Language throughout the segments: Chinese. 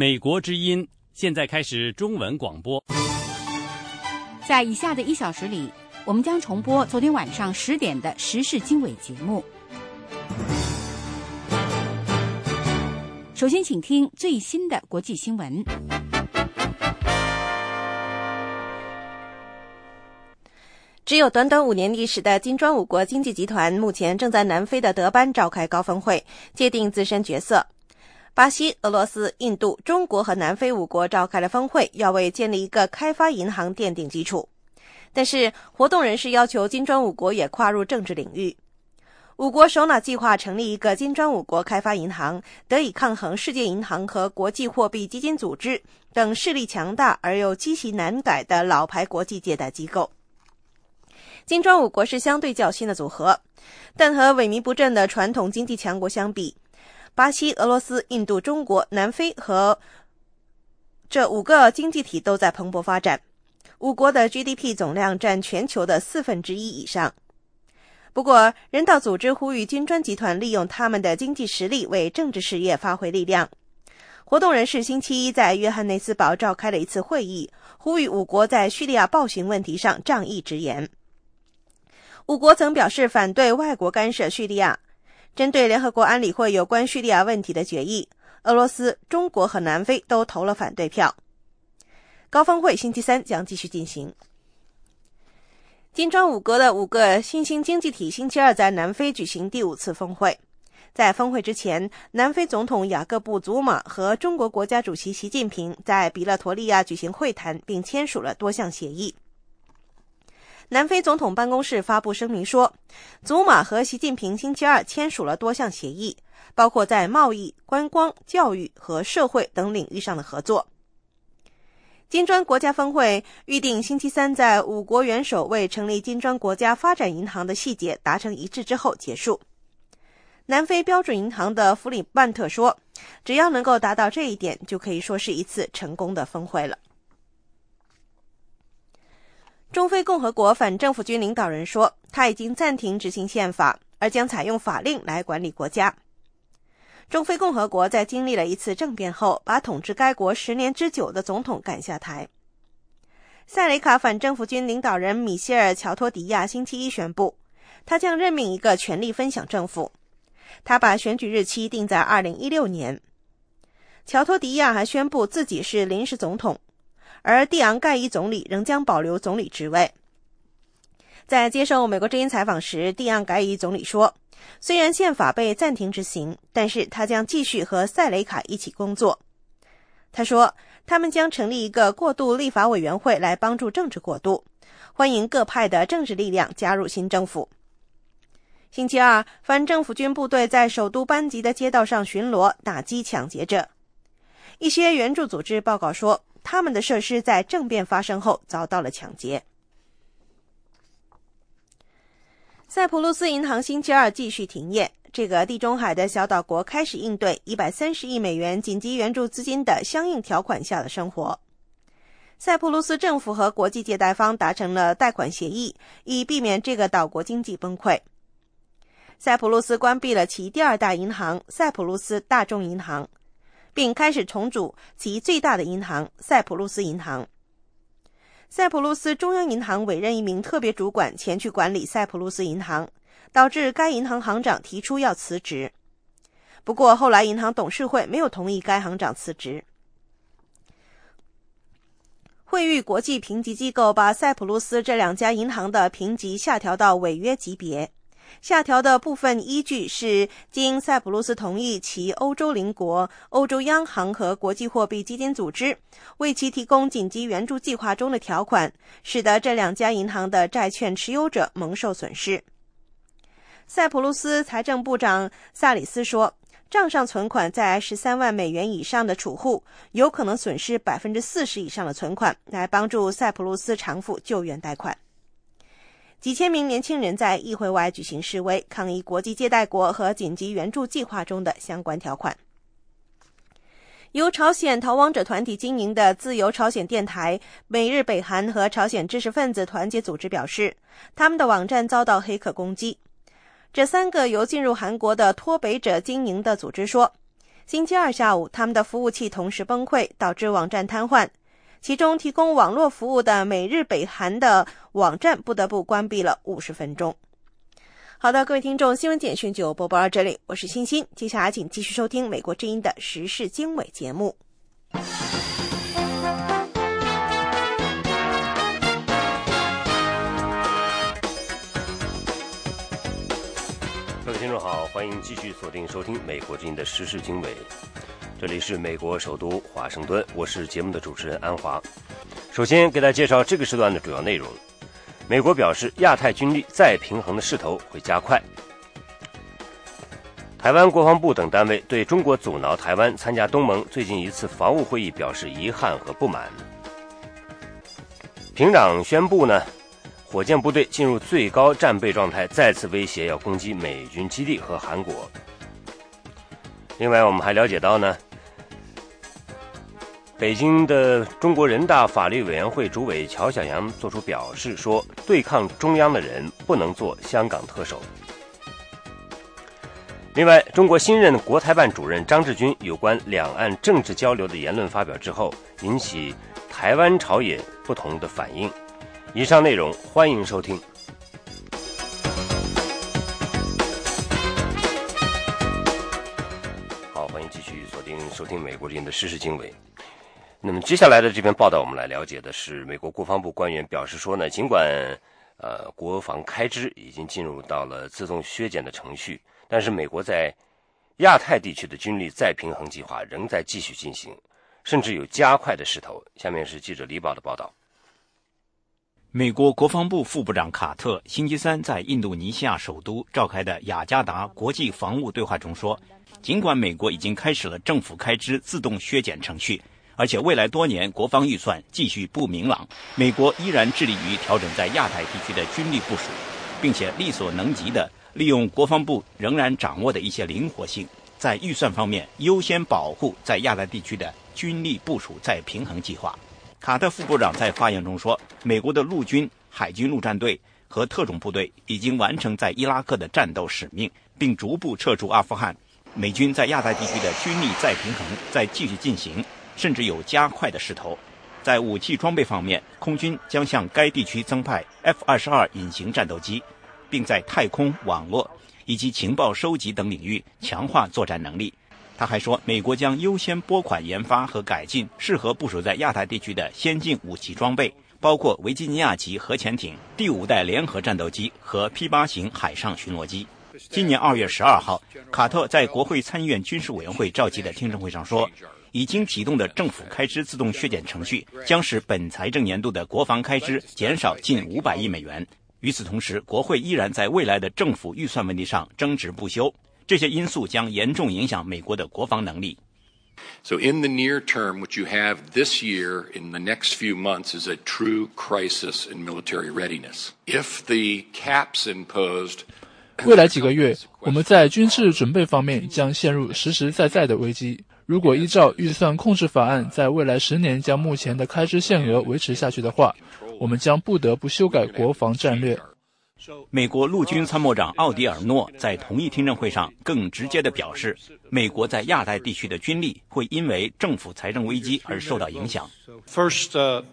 美国之音现在开始中文广播。在以下的一小时里，我们将重播昨天晚上十点的时事经纬节目。首先，请听最新的国际新闻。只有短短五年历史的金砖五国经济集团，目前正在南非的德班召开高峰会，界定自身角色。巴西、俄罗斯、印度、中国和南非五国召开了峰会，要为建立一个开发银行奠定基础。但是，活动人士要求金砖五国也跨入政治领域。五国首脑计划成立一个金砖五国开发银行，得以抗衡世界银行和国际货币基金组织等势力强大而又积习难改的老牌国际借贷机构。金砖五国是相对较新的组合，但和萎靡不振的传统经济强国相比，巴西、俄罗斯、印度、中国、南非和这五个经济体都在蓬勃发展。五国的 GDP 总量占全球的四分之一以上。不过，人道组织呼吁金砖集团利用他们的经济实力为政治事业发挥力量。活动人士星期一在约翰内斯堡召开了一次会议，呼吁五国在叙利亚暴行问题上仗义直言。五国曾表示反对外国干涉叙利亚。针对联合国安理会有关叙利亚问题的决议，俄罗斯、中国和南非都投了反对票。高峰会星期三将继续进行。金砖五国的五个新兴经济体星期二在南非举行第五次峰会。在峰会之前，南非总统雅各布·祖马和中国国家主席习近平在比勒陀利亚举行会谈，并签署了多项协议。南非总统办公室发布声明说，祖马和习近平星期二签署了多项协议，包括在贸易、观光、教育和社会等领域上的合作。金砖国家峰会预定星期三在五国元首为成立金砖国家发展银行的细节达成一致之后结束。南非标准银行的弗里曼特说：“只要能够达到这一点，就可以说是一次成功的峰会了。”中非共和国反政府军领导人说，他已经暂停执行宪法，而将采用法令来管理国家。中非共和国在经历了一次政变后，把统治该国十年之久的总统赶下台。塞雷卡反政府军领导人米歇尔·乔托迪亚星期一宣布，他将任命一个权力分享政府。他把选举日期定在二零一六年。乔托迪亚还宣布自己是临时总统。而蒂昂盖伊总理仍将保留总理职位。在接受美国之音采访时，蒂昂盖伊总理说：“虽然宪法被暂停执行，但是他将继续和塞雷卡一起工作。”他说：“他们将成立一个过渡立法委员会来帮助政治过渡，欢迎各派的政治力量加入新政府。”星期二，反政府军部队在首都班吉的街道上巡逻，打击抢劫者。一些援助组织报告说。他们的设施在政变发生后遭到了抢劫。塞浦路斯银行星期二继续停业。这个地中海的小岛国开始应对一百三十亿美元紧急援助资金的相应条款下的生活。塞浦路斯政府和国际借贷方达成了贷款协议，以避免这个岛国经济崩溃。塞浦路斯关闭了其第二大银行——塞浦路斯大众银行。并开始重组其最大的银行塞浦路斯银行。塞浦路斯中央银行委任一名特别主管前去管理塞浦路斯银行，导致该银行行长提出要辞职。不过后来银行董事会没有同意该行长辞职。惠誉国际评级机构把塞浦路斯这两家银行的评级下调到违约级别。下调的部分依据是经塞浦路斯同意，其欧洲邻国、欧洲央行和国际货币基金组织为其提供紧急援助计划中的条款，使得这两家银行的债券持有者蒙受损失。塞浦路斯财政部长萨里斯说，账上存款在十三万美元以上的储户有可能损失百分之四十以上的存款，来帮助塞浦路斯偿付救援贷款。几千名年轻人在议会外举行示威，抗议国际借贷国和紧急援助计划中的相关条款。由朝鲜逃亡者团体经营的自由朝鲜电台“美日北韩”和朝鲜知识分子团结组织表示，他们的网站遭到黑客攻击。这三个由进入韩国的脱北者经营的组织说，星期二下午，他们的服务器同时崩溃，导致网站瘫痪。其中提供网络服务的每日北韩的网站不得不关闭了五十分钟。好的，各位听众，新闻简讯就播报到这里，我是欣欣。接下来请继续收听《美国之音》的时事经纬节目。各位听众好，欢迎继续锁定收听《美国之音》的时事经纬。这里是美国首都华盛顿，我是节目的主持人安华。首先给大家介绍这个时段的主要内容。美国表示，亚太军力再平衡的势头会加快。台湾国防部等单位对中国阻挠台湾参加东盟最近一次防务会议表示遗憾和不满。平壤宣布呢，火箭部队进入最高战备状态，再次威胁要攻击美军基地和韩国。另外，我们还了解到呢。北京的中国人大法律委员会主委乔晓阳作出表示说：“对抗中央的人不能做香港特首。”另外，中国新任国台办主任张志军有关两岸政治交流的言论发表之后，引起台湾朝野不同的反应。以上内容欢迎收听。好，欢迎继续锁定收听美国之音的时事经纬。那么接下来的这篇报道，我们来了解的是美国国防部官员表示说呢，尽管呃国防开支已经进入到了自动削减的程序，但是美国在亚太地区的军力再平衡计划仍在继续进行，甚至有加快的势头。下面是记者李宝的报道。美国国防部副部长卡特星期三在印度尼西亚首都召开的雅加达国际防务对话中说，尽管美国已经开始了政府开支自动削减程序。而且未来多年国防预算继续不明朗，美国依然致力于调整在亚太地区的军力部署，并且力所能及的利用国防部仍然掌握的一些灵活性，在预算方面优先保护在亚太地区的军力部署再平衡计划。卡特副部长在发言中说：“美国的陆军、海军陆战队和特种部队已经完成在伊拉克的战斗使命，并逐步撤出阿富汗。美军在亚太地区的军力再平衡在继续进行。”甚至有加快的势头。在武器装备方面，空军将向该地区增派 F 二十二隐形战斗机，并在太空、网络以及情报收集等领域强化作战能力。他还说，美国将优先拨款研发和改进适合部署在亚太地区的先进武器装备，包括维吉尼亚级核潜艇、第五代联合战斗机和 P 八型海上巡逻机。今年二月十二号，卡特在国会参议院军事委员会召集的听证会上说。已经启动的政府开支自动削减程序，将使本财政年度的国防开支减少近五百亿美元。与此同时，国会依然在未来的政府预算问题上争执不休，这些因素将严重影响美国的国防能力。So, in the near term, what you have this year in the next few months is a true crisis in military readiness. If the caps imposed 未来几个月，我们在军事准备方面将陷入实实在在的危机。如果依照预算控制法案，在未来十年将目前的开支限额维持下去的话，我们将不得不修改国防战略。美国陆军参谋长奥迪尔诺在同一听证会上更直接地表示，美国在亚太地区的军力会因为政府财政危机而受到影响。First.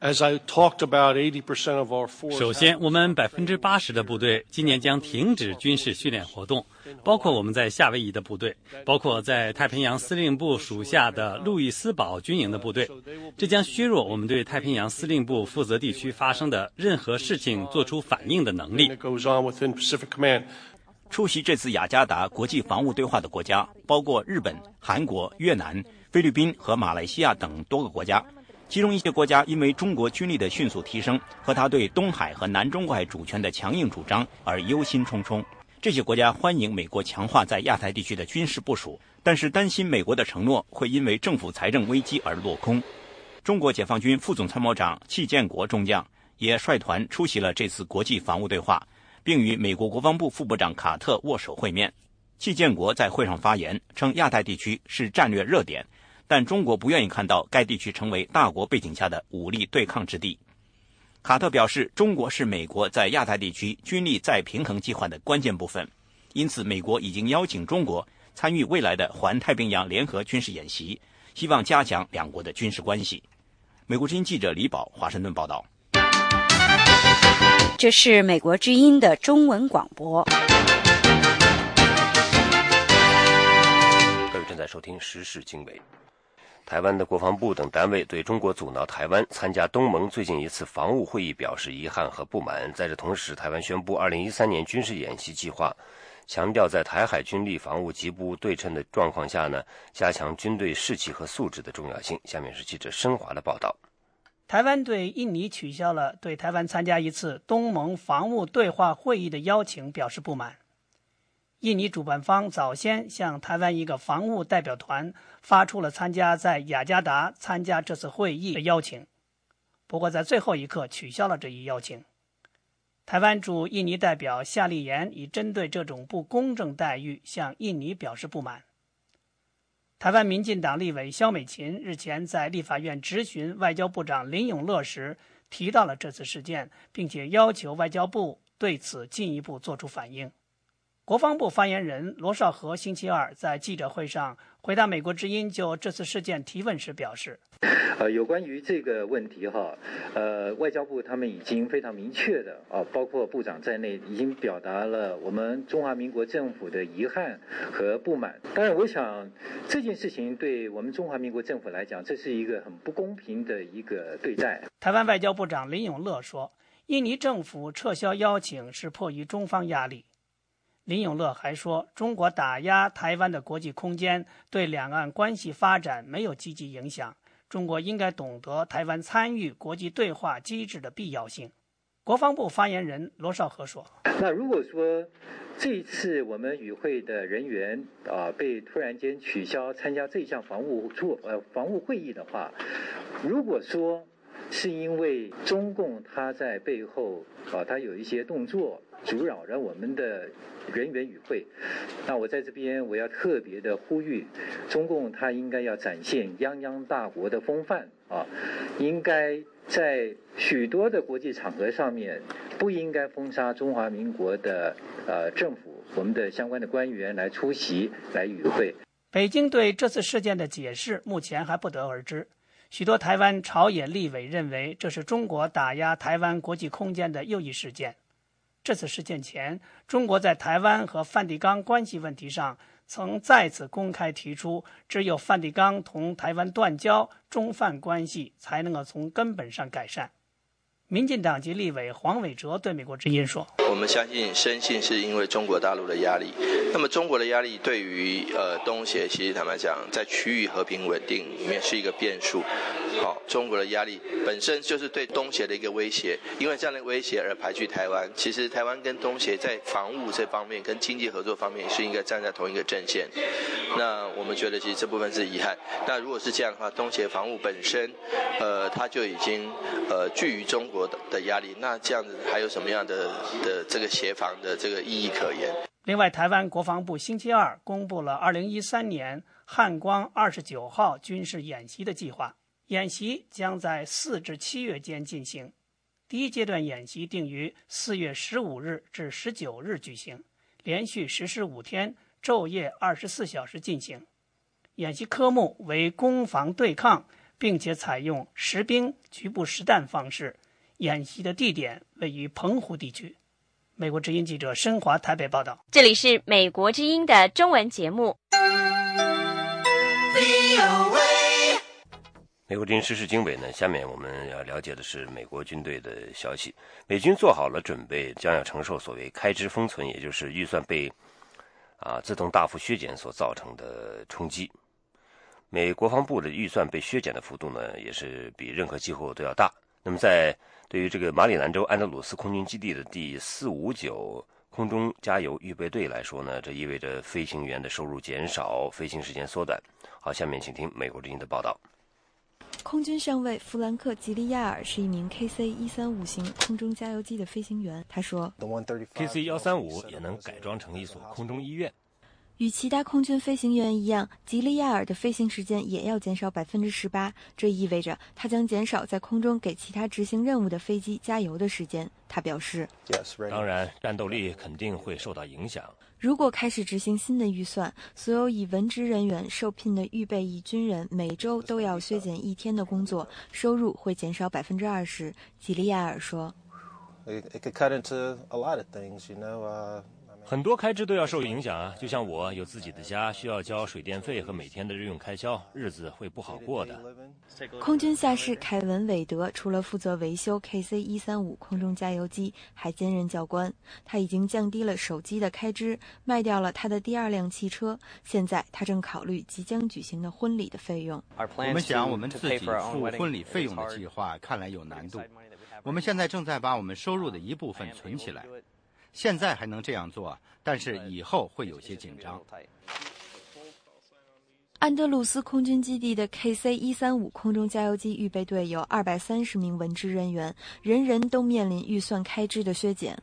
As I talked about, eighty percent of our force. 首先，我们百分之八十的部队今年将停止军事训练活动，包括我们在夏威夷的部队，包括在太平洋司令部属下的路易斯堡军营的部队。这将削弱我们对太平洋司令部负责地区发生的任何事情做出反应的能力。出席这次雅加达国际防务对话的国家包括日本、韩国、越南、菲律宾和马来西亚等多个国家。其中一些国家因为中国军力的迅速提升和他对东海和南中国海主权的强硬主张而忧心忡忡。这些国家欢迎美国强化在亚太地区的军事部署，但是担心美国的承诺会因为政府财政危机而落空。中国解放军副总参谋长戚建国中将也率团出席了这次国际防务对话，并与美国国防部副部长卡特握手会面。戚建国在会上发言称，亚太地区是战略热点。但中国不愿意看到该地区成为大国背景下的武力对抗之地。卡特表示，中国是美国在亚太地区军力再平衡计划的关键部分，因此美国已经邀请中国参与未来的环太平洋联合军事演习，希望加强两国的军事关系。美国之音记者李宝华盛顿报道。这是美国之音的中文广播。各位正在收听《时事经纬》。台湾的国防部等单位对中国阻挠台湾参加东盟最近一次防务会议表示遗憾和不满。在这同时，台湾宣布2013年军事演习计划，强调在台海军力防务极不对称的状况下呢，加强军队士气和素质的重要性。下面是记者申华的报道。台湾对印尼取消了对台湾参加一次东盟防务对话会议的邀请表示不满。印尼主办方早先向台湾一个防务代表团发出了参加在雅加达参加这次会议的邀请，不过在最后一刻取消了这一邀请。台湾驻印尼代表夏立言已针对这种不公正待遇向印尼表示不满。台湾民进党立委肖美琴日前在立法院质询外交部长林永乐时提到了这次事件，并且要求外交部对此进一步作出反应。国防部发言人罗少和星期二在记者会上回答美国之音就这次事件提问时表示：“呃，有关于这个问题哈，呃，外交部他们已经非常明确的啊，包括部长在内，已经表达了我们中华民国政府的遗憾和不满。当然，我想这件事情对我们中华民国政府来讲，这是一个很不公平的一个对待。”台湾外交部长林永乐说：“印尼政府撤销邀请是迫于中方压力。”林永乐还说，中国打压台湾的国际空间对两岸关系发展没有积极影响。中国应该懂得台湾参与国际对话机制的必要性。国防部发言人罗少和说：“那如果说这一次我们与会的人员啊被突然间取消参加这项防务做呃防务会议的话，如果说是因为中共他在背后啊他有一些动作。”阻扰了我们的人员与会，那我在这边我要特别的呼吁，中共他应该要展现泱泱大国的风范啊，应该在许多的国际场合上面，不应该封杀中华民国的呃政府，我们的相关的官员来出席来与会。北京对这次事件的解释目前还不得而知，许多台湾朝野立委认为这是中国打压台湾国际空间的又一事件。这次事件前，中国在台湾和梵蒂冈关系问题上曾再次公开提出，只有梵蒂冈同台湾断交，中梵关系才能够从根本上改善。民进党籍立委黄伟哲对美国之音说：“我们相信、深信是因为中国大陆的压力。那么，中国的压力对于呃东协，其实坦白讲，在区域和平稳定里面是一个变数。好，中国的压力本身就是对东协的一个威胁，因为这样的威胁而排拒台湾。其实，台湾跟东协在防务这方面、跟经济合作方面是应该站在同一个阵线。那我们觉得，其实这部分是遗憾。那如果是这样的话，东协防务本身，呃，它就已经呃居于中国。”的压力，那这样子还有什么样的的这个协防的这个意义可言？另外，台湾国防部星期二公布了二零一三年汉光二十九号军事演习的计划，演习将在四至七月间进行。第一阶段演习定于四月十五日至十九日举行，连续实施五天，昼夜二十四小时进行。演习科目为攻防对抗，并且采用实兵局部实弹方式。演习的地点位于澎湖地区。美国之音记者申华台北报道。这里是美国之音的中文节目。美国之音时事经纬呢？下面我们要了解的是美国军队的消息。美军做好了准备，将要承受所谓开支封存，也就是预算被啊自动大幅削减所造成的冲击。美国防部的预算被削减的幅度呢，也是比任何机构都要大。那么在对于这个马里兰州安德鲁斯空军基地的第四五九空中加油预备队来说呢，这意味着飞行员的收入减少，飞行时间缩短。好，下面请听美国之音的报道。空军上尉弗兰克·吉利亚尔是一名 KC 一三五型空中加油机的飞行员。他说：“KC 幺三五也能改装成一所空中医院。”与其他空军飞行员一样，吉利亚尔的飞行时间也要减少百分之十八。这意味着他将减少在空中给其他执行任务的飞机加油的时间。他表示：“当然，战斗力肯定会受到影响。如果开始执行新的预算，所有以文职人员受聘的预备役军人每周都要削减一天的工作，收入会减少百分之二十。”吉利亚尔说。很多开支都要受影响啊，就像我有自己的家，需要交水电费和每天的日用开销，日子会不好过的。空军下士凯文·韦德除了负责维修 KC-135 空中加油机，还兼任教官。他已经降低了手机的开支，卖掉了他的第二辆汽车。现在他正考虑即将举行的婚礼的费用。我们想我们自己付婚礼费用的计划看来有难度。我们现在正在把我们收入的一部分存起来。现在还能这样做，但是以后会有些紧张。安德鲁斯空军基地的 KC-135 空中加油机预备队有230名文职人员，人人都面临预算开支的削减。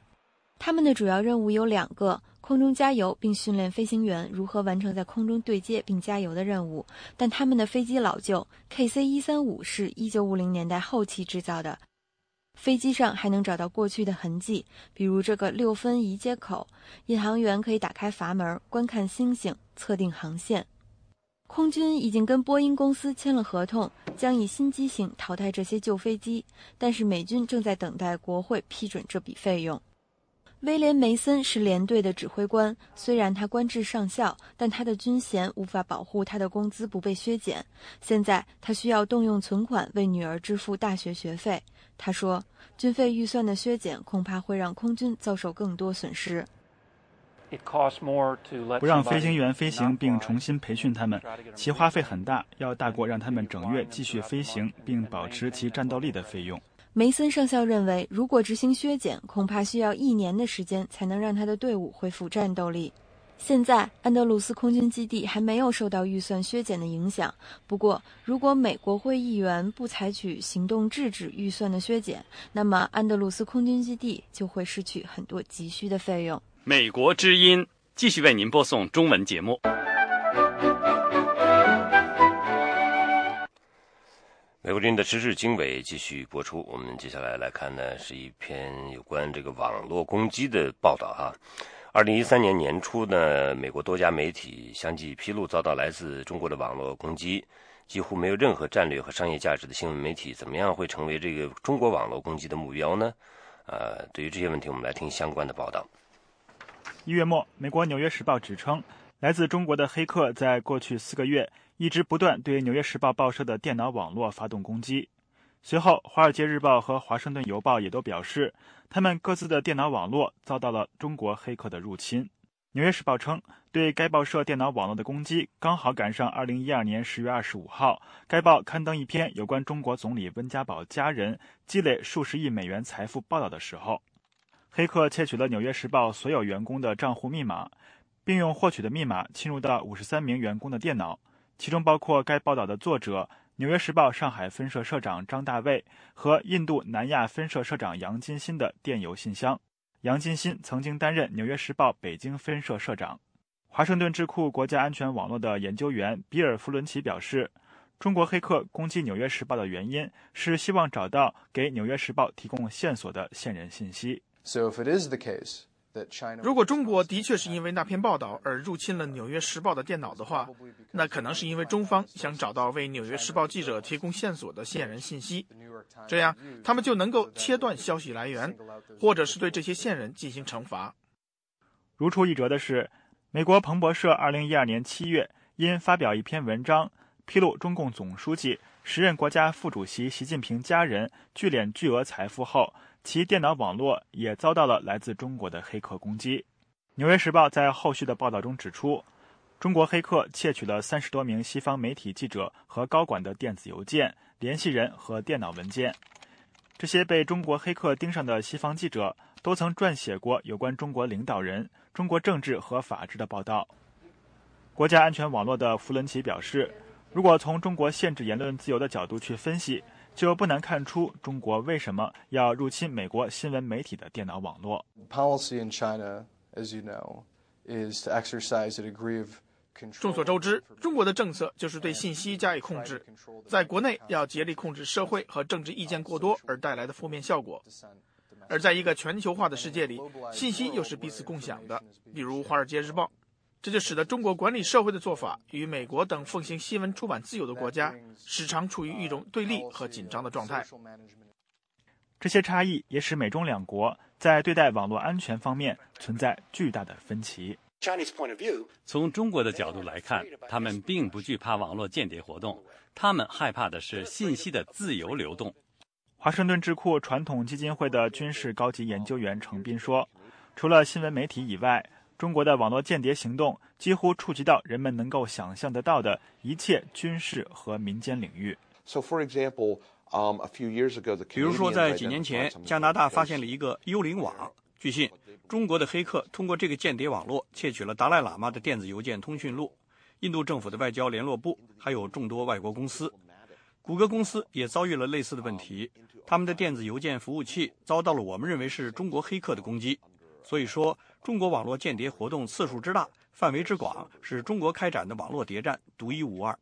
他们的主要任务有两个：空中加油，并训练飞行员如何完成在空中对接并加油的任务。但他们的飞机老旧，KC-135 是一九五零年代后期制造的。飞机上还能找到过去的痕迹，比如这个六分仪接口，引航员可以打开阀门观看星星、测定航线。空军已经跟波音公司签了合同，将以新机型淘汰这些旧飞机，但是美军正在等待国会批准这笔费用。威廉·梅森是连队的指挥官，虽然他官至上校，但他的军衔无法保护他的工资不被削减。现在他需要动用存款为女儿支付大学学费。他说：“军费预算的削减恐怕会让空军遭受更多损失。不让飞行员飞行并重新培训他们，其花费很大，要大过让他们整月继续飞行并保持其战斗力的费用。”梅森上校认为，如果执行削减，恐怕需要一年的时间才能让他的队伍恢复战斗力。现在，安德鲁斯空军基地还没有受到预算削减的影响。不过，如果美国会议员不采取行动制止预算的削减，那么安德鲁斯空军基地就会失去很多急需的费用。美国之音继续为您播送中文节目。美国军的时事经纬继续播出。我们接下来来看呢，是一篇有关这个网络攻击的报道哈。二零一三年年初呢，美国多家媒体相继披露遭到来自中国的网络攻击，几乎没有任何战略和商业价值的新闻媒体，怎么样会成为这个中国网络攻击的目标呢？呃，对于这些问题，我们来听相关的报道。一月末，美国《纽约时报》指称，来自中国的黑客在过去四个月。一直不断对《纽约时报》报社的电脑网络发动攻击。随后，《华尔街日报》和《华盛顿邮报》也都表示，他们各自的电脑网络遭到了中国黑客的入侵。《纽约时报》称，对该报社电脑网络的攻击刚好赶上2012年10月25号，该报刊登一篇有关中国总理温家宝家人积累数十亿美元财富报道的时候。黑客窃取了《纽约时报》所有员工的账户密码，并用获取的密码侵入到53名员工的电脑。其中包括该报道的作者、《纽约时报》上海分社社长张大卫和印度南亚分社社长杨金新的电邮信箱。杨金新曾经担任《纽约时报》北京分社社长。华盛顿智库国家安全网络的研究员比尔·弗伦奇表示，中国黑客攻击《纽约时报》的原因是希望找到给《纽约时报》提供线索的线人信息。So if it is the case. 如果中国的确是因为那篇报道而入侵了《纽约时报》的电脑的话，那可能是因为中方想找到为《纽约时报》记者提供线索的线人信息，这样他们就能够切断消息来源，或者是对这些线人进行惩罚。如出一辙的是，美国彭博社2012年7月因发表一篇文章，披露中共总书记、时任国家副主席习近平家人聚敛巨额财富后。其电脑网络也遭到了来自中国的黑客攻击。《纽约时报》在后续的报道中指出，中国黑客窃取了三十多名西方媒体记者和高管的电子邮件、联系人和电脑文件。这些被中国黑客盯上的西方记者都曾撰写过有关中国领导人、中国政治和法治的报道。国家安全网络的弗伦奇表示，如果从中国限制言论自由的角度去分析，就不难看出中国为什么要入侵美国新闻媒体的电脑网络。Policy in China, as you know, 众所周知，中国的政策就是对信息加以控制，在国内要竭力控制社会和政治意见过多而带来的负面效果。而在一个全球化的世界里，信息又是彼此共享的，比如《华尔街日报》，这就使得中国管理社会的做法与美国等奉行新闻出版自由的国家时常处于一种对立和紧张的状态。这些差异也使美中两国在对待网络安全方面存在巨大的分歧。从中国的角度来看，他们并不惧怕网络间谍活动，他们害怕的是信息的自由流动。华盛顿智库传统基金会的军事高级研究员程斌说：“除了新闻媒体以外，中国的网络间谍行动几乎触及到人们能够想象得到的一切军事和民间领域。比如说，在几年前，加拿大发现了一个幽灵网。据信，中国的黑客通过这个间谍网络窃取了达赖喇嘛的电子邮件通讯录、印度政府的外交联络部，还有众多外国公司。谷歌公司也遭遇了类似的问题。”他们的电子邮件服务器遭到了我们认为是中国黑客的攻击，所以说中国网络间谍活动次数之大、范围之广，是中国开展的网络谍战独一无二。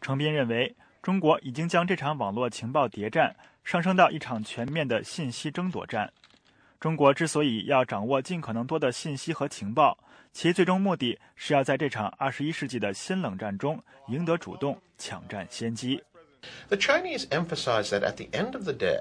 程斌认为，中国已经将这场网络情报谍战上升到一场全面的信息争夺战。中国之所以要掌握尽可能多的信息和情报，其最终目的是要在这场二十一世纪的新冷战中赢得主动、抢占先机。The Chinese emphasize that at the end of the day,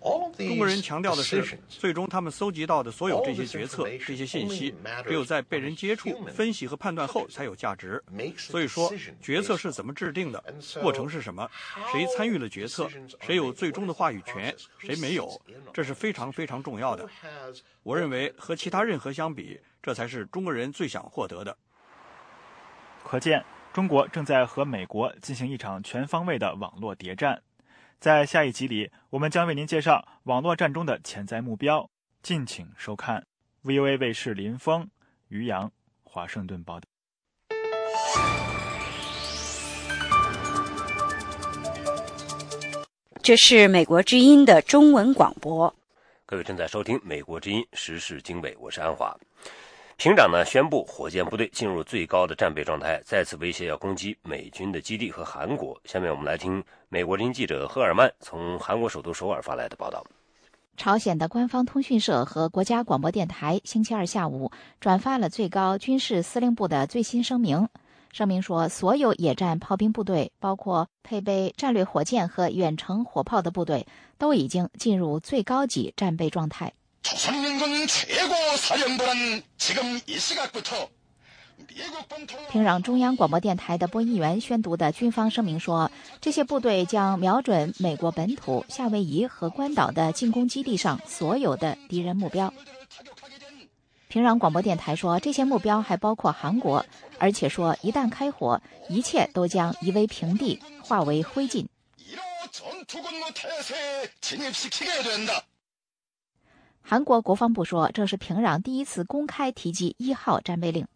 中国人强调的是，最终他们搜集到的所有这些决策、这些信息，只有在被人接触、分析和判断后才有价值。所以说，决策是怎么制定的，过程是什么，谁参与了决策，谁有最终的话语权，谁没有，这是非常非常重要的。我认为和其他任何相比，这才是中国人最想获得的。可见。中国正在和美国进行一场全方位的网络谍战，在下一集里，我们将为您介绍网络战中的潜在目标。敬请收看。VOA 卫视林峰、于洋，华盛顿报道。这是美国之音的中文广播。各位正在收听美国之音时事经纬，我是安华。平壤呢宣布，火箭部队进入最高的战备状态，再次威胁要攻击美军的基地和韩国。下面我们来听美国人记者赫尔曼从韩国首都首尔发来的报道。朝鲜的官方通讯社和国家广播电台星期二下午转发了最高军事司令部的最新声明。声明说，所有野战炮兵部队，包括配备战略火箭和远程火炮的部队，都已经进入最高级战备状态。平壤中央广播电台的播音员宣读的军方声明说，这些部队将瞄准美国本土夏威夷和关岛的进攻基地上所有的敌人目标。平壤广播电台说，这些目标还包括韩国，而且说一旦开火，一切都将夷为平地，化为灰烬。韩国国防部说，这是平壤第一次公开提及一号战备令。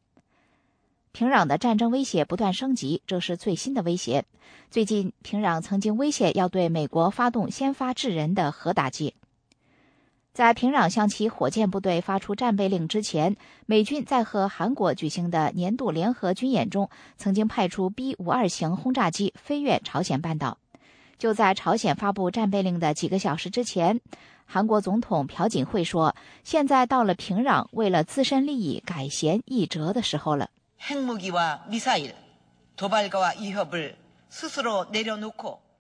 平壤的战争威胁不断升级，这是最新的威胁。最近，平壤曾经威胁要对美国发动先发制人的核打击。在平壤向其火箭部队发出战备令之前，美军在和韩国举行的年度联合军演中，曾经派出 B 五二型轰炸机飞越朝鲜半岛。就在朝鲜发布战备令的几个小时之前。韩国总统朴槿惠说：“现在到了平壤为了自身利益改弦易辙的时候了。”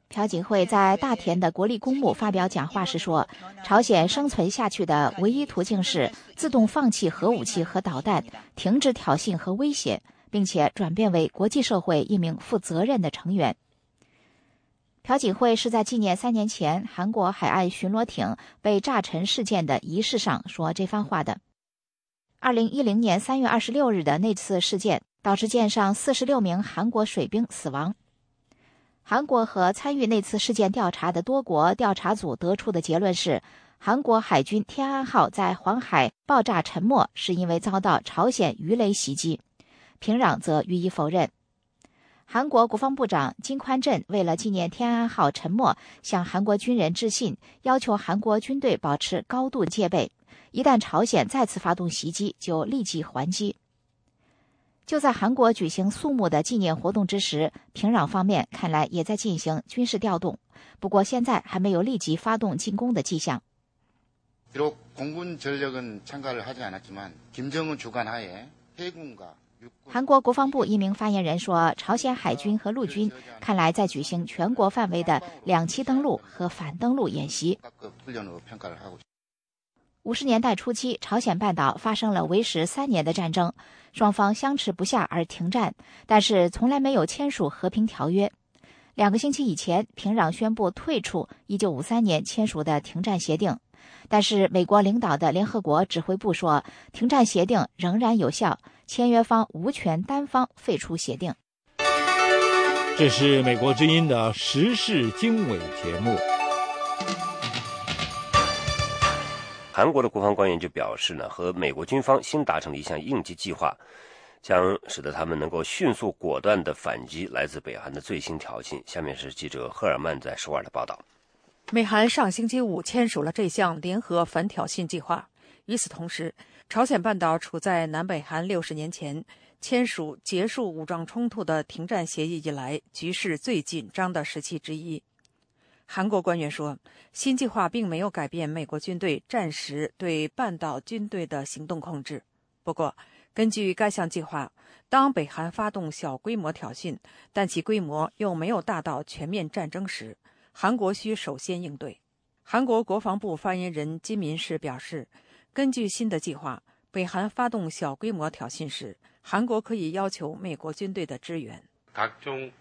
朴槿惠在大田的国立公墓发表讲话时说：“朝鲜生存下去的唯一途径是自动放弃核武器和导弹，停止挑衅和威胁，并且转变为国际社会一名负责任的成员。”朴槿惠是在纪念三年前韩国海岸巡逻艇被炸沉事件的仪式上说这番话的。二零一零年三月二十六日的那次事件导致舰上四十六名韩国水兵死亡。韩国和参与那次事件调查的多国调查组得出的结论是，韩国海军天安号在黄海爆炸沉没是因为遭到朝鲜鱼雷袭击。平壤则予以否认。韩国国防部长金宽镇为了纪念天安号沉没，向韩国军人致信，要求韩国军队保持高度戒备，一旦朝鲜再次发动袭击，就立即还击。就在韩国举行肃穆的纪念活动之时，平壤方面看来也在进行军事调动，不过现在还没有立即发动进攻的迹象。韩国国防部一名发言人说：“朝鲜海军和陆军看来在举行全国范围的两栖登陆和反登陆演习。”五十年代初期，朝鲜半岛发生了为时三年的战争，双方相持不下而停战，但是从来没有签署和平条约。两个星期以前，平壤宣布退出一九五三年签署的停战协定，但是美国领导的联合国指挥部说，停战协定仍然有效，签约方无权单方废除协定。这是美国之音的时事经纬节目。韩国的国防官员就表示呢，和美国军方新达成了一项应急计划，将使得他们能够迅速果断地反击来自北韩的最新挑衅。下面是记者赫尔曼在首尔的报道。美韩上星期五签署了这项联合反挑衅计划。与此同时，朝鲜半岛处在南北韩六十年前签署结束武装冲突的停战协议以来局势最紧张的时期之一。韩国官员说，新计划并没有改变美国军队战时对半岛军队的行动控制。不过，根据该项计划，当北韩发动小规模挑衅，但其规模又没有大到全面战争时，韩国需首先应对。韩国国防部发言人金民世表示，根据新的计划，北韩发动小规模挑衅时，韩国可以要求美国军队的支援。각여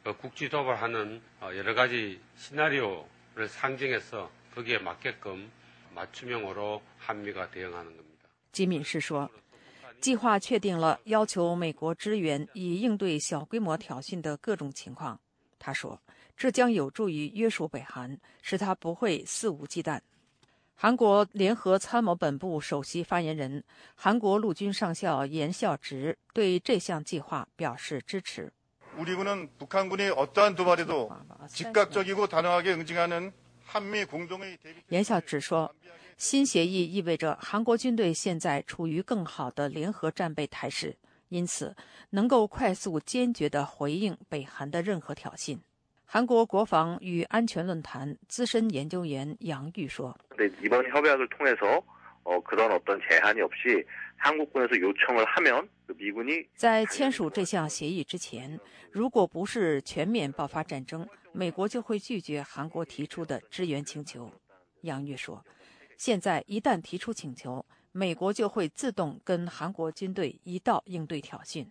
러가지시나리오를상해서기에맞게끔맞춤로한미가대응하는겁니다金敏是说，计划确定了要求美国支援以应对小规模挑衅的各种情况。他说，这将有助于约束北韩，使他不会肆无忌惮。韩国联合参谋本部首席发言人、韩国陆军上校严孝直对这项计划表示支持。우리군은북한군이어떠한도발에도즉각적이고단호하게응징하는한미공동의严孝直说，新协议意味着韩国军队现在处于更好的联合战备态势，因此能够快速、坚决地回应北韩的任何挑衅。 韩国国防与安全论坛资深研究员杨玉说。在签署这项协议之前如果不是全面爆发战争美国就会拒绝韩国提出的支援请求。杨玉说。现在一旦提出请求美国就会自动跟韩国军队一道应对挑衅。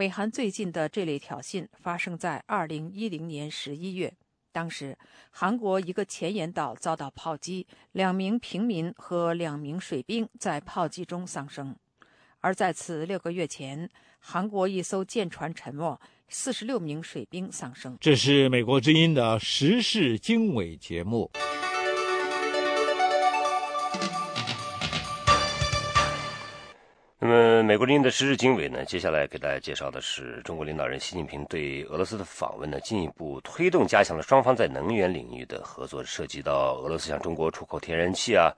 北韩最近的这类挑衅发生在2010年11月。当时，韩国一个前沿岛遭到炮击，两名平民和两名水兵在炮击中丧生。而在此六个月前，韩国一艘舰船沉没，四十六名水兵丧生。这是美国之音的时事经纬节目。美国之音的时事经纬呢？接下来给大家介绍的是中国领导人习近平对俄罗斯的访问呢，进一步推动加强了双方在能源领域的合作，涉及到俄罗斯向中国出口天然气啊、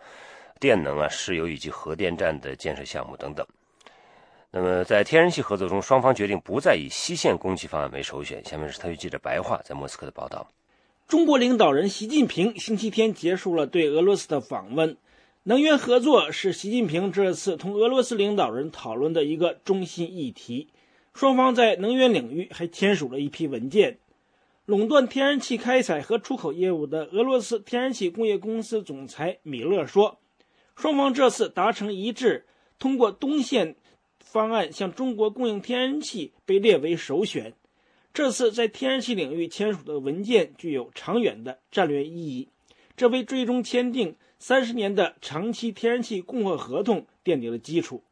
电能啊、石油以及核电站的建设项目等等。那么，在天然气合作中，双方决定不再以西线供气方案为首选。下面是特约记者白桦在莫斯科的报道：中国领导人习近平星期天结束了对俄罗斯的访问。能源合作是习近平这次同俄罗斯领导人讨论的一个中心议题。双方在能源领域还签署了一批文件。垄断天然气开采和出口业务的俄罗斯天然气工业公司总裁米勒说：“双方这次达成一致，通过东线方案向中国供应天然气被列为首选。这次在天然气领域签署的文件具有长远的战略意义，这为最终签订。”三十年的长期天然气供货合同奠定了基础，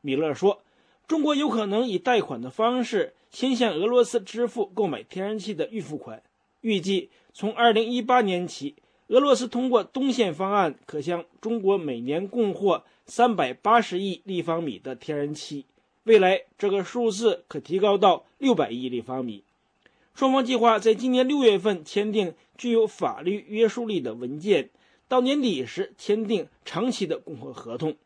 米勒说：“中国有可能以贷款的方式先向俄罗斯支付购买天然气的预付款。预计从二零一八年起，俄罗斯通过东线方案可向中国每年供货三百八十亿立方米的天然气，未来这个数字可提高到六百亿立方米。”双方计划在今年六月份签订具有法律约束力的文件。到年底时签订长期的供货合同。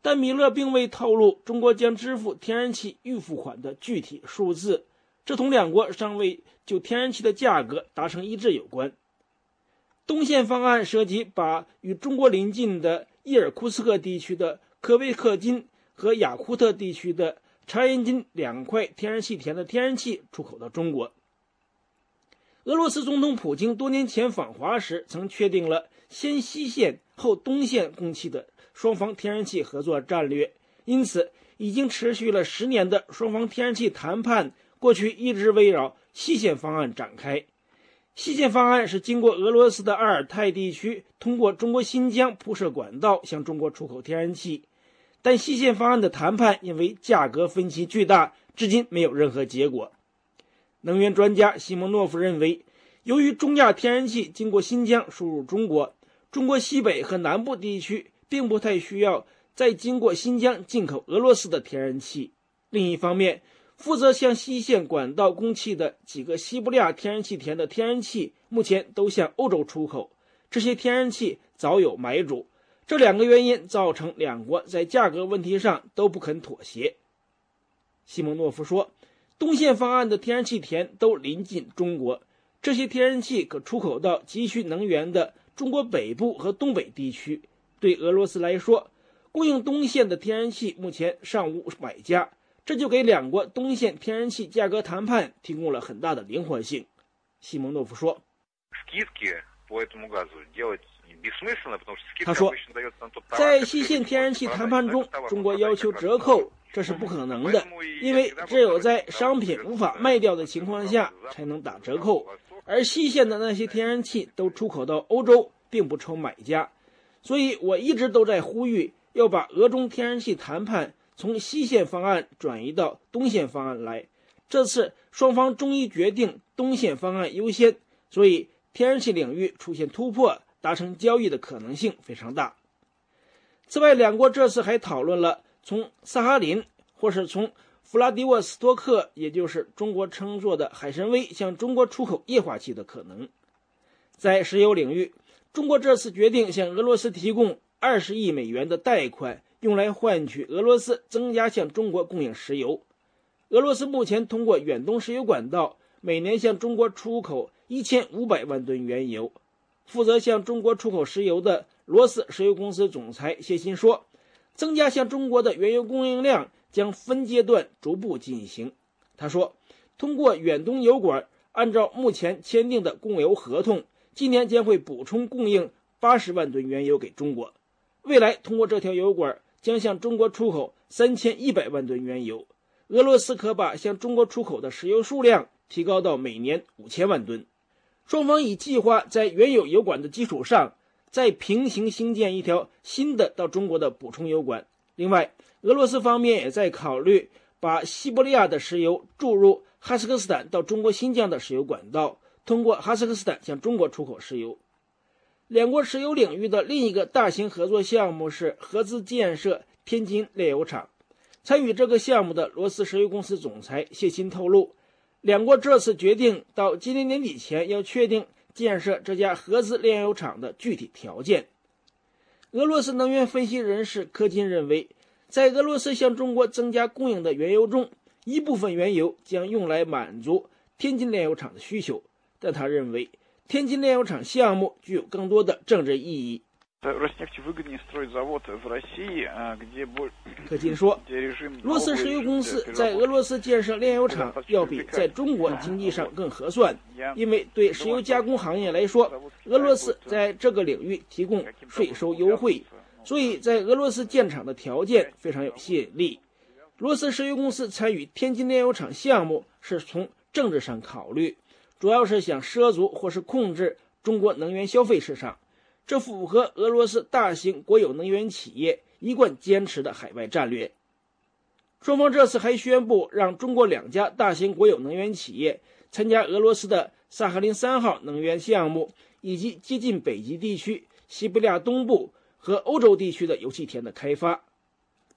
但米勒并未透露中国将支付天然气预付款的具体数字，这同两国尚未就天然气的价格达成一致有关。东线方案涉及把与中国邻近的伊尔库斯克地区的科贝克金和雅库特地区的查延金两块天然气田的天然气出口到中国。俄罗斯总统普京多年前访华时曾确定了先西线后东线供气的双方天然气合作战略，因此已经持续了十年的双方天然气谈判过去一直围绕西线方案展开。西线方案是经过俄罗斯的阿尔泰地区，通过中国新疆铺设管道向中国出口天然气。但西线方案的谈判因为价格分歧巨大，至今没有任何结果。能源专家西蒙诺夫认为，由于中亚天然气经过新疆输入中国，中国西北和南部地区并不太需要再经过新疆进口俄罗斯的天然气。另一方面，负责向西线管道供气的几个西伯利亚天然气田的天然气，目前都向欧洲出口。这些天然气早有买主。这两个原因造成两国在价格问题上都不肯妥协。西蒙诺夫说：“东线方案的天然气田都临近中国，这些天然气可出口到急需能源的中国北部和东北地区。对俄罗斯来说，供应东线的天然气目前尚无买家。”这就给两国东线天然气价格谈判提供了很大的灵活性，西蒙诺夫说。他说，在西线天然气谈判中，中国要求折扣，这是不可能的，因为只有在商品无法卖掉的情况下才能打折扣，而西线的那些天然气都出口到欧洲，并不愁买家，所以我一直都在呼吁要把俄中天然气谈判。从西线方案转移到东线方案来，这次双方终于决定东线方案优先，所以天然气领域出现突破，达成交易的可能性非常大。此外，两国这次还讨论了从萨哈林或是从弗拉迪沃斯托克，也就是中国称作的海参崴，向中国出口液化气的可能。在石油领域，中国这次决定向俄罗斯提供二十亿美元的贷款。用来换取俄罗斯增加向中国供应石油。俄罗斯目前通过远东石油管道每年向中国出口一千五百万吨原油。负责向中国出口石油的罗斯石油公司总裁谢鑫说：“增加向中国的原油供应量将分阶段逐步进行。”他说：“通过远东油管，按照目前签订的供油合同，今年将会补充供应八十万吨原油给中国。未来通过这条油管。”将向中国出口三千一百万吨原油，俄罗斯可把向中国出口的石油数量提高到每年五千万吨。双方已计划在原有油管的基础上，再平行兴建一条新的到中国的补充油管。另外，俄罗斯方面也在考虑把西伯利亚的石油注入哈萨克斯坦到中国新疆的石油管道，通过哈萨克斯坦向中国出口石油。两国石油领域的另一个大型合作项目是合资建设天津炼油厂。参与这个项目的罗斯石油公司总裁谢鑫透露，两国这次决定到今年年底前要确定建设这家合资炼油厂的具体条件。俄罗斯能源分析人士柯金认为，在俄罗斯向中国增加供应的原油中，一部分原油将用来满足天津炼油厂的需求，但他认为。天津炼油厂项目具有更多的政治意义。柯金说：“罗斯石油公司在俄罗斯建设炼油厂，要比在中国经济上更合算，因为对石油加工行业来说，俄罗斯在这个领域提供税收优惠，所以在俄罗斯建厂的条件非常有吸引力。罗斯石油公司参与天津炼油厂项目，是从政治上考虑。”主要是想涉足或是控制中国能源消费市场，这符合俄罗斯大型国有能源企业一贯坚持的海外战略。双方这次还宣布，让中国两家大型国有能源企业参加俄罗斯的萨哈林三号能源项目，以及接近北极地区、西伯利亚东部和欧洲地区的油气田的开发。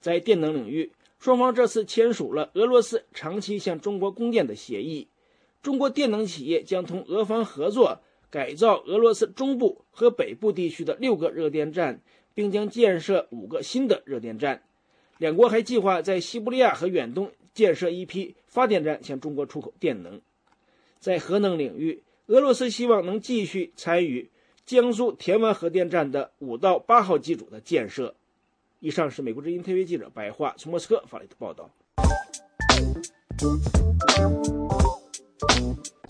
在电能领域，双方这次签署了俄罗斯长期向中国供电的协议。中国电能企业将同俄方合作，改造俄罗斯中部和北部地区的六个热电站，并将建设五个新的热电站。两国还计划在西伯利亚和远东建设一批发电站，向中国出口电能。在核能领域，俄罗斯希望能继续参与江苏田湾核电站的五到八号机组的建设。以上是美国之音特约记者白桦从莫斯科发来的报道。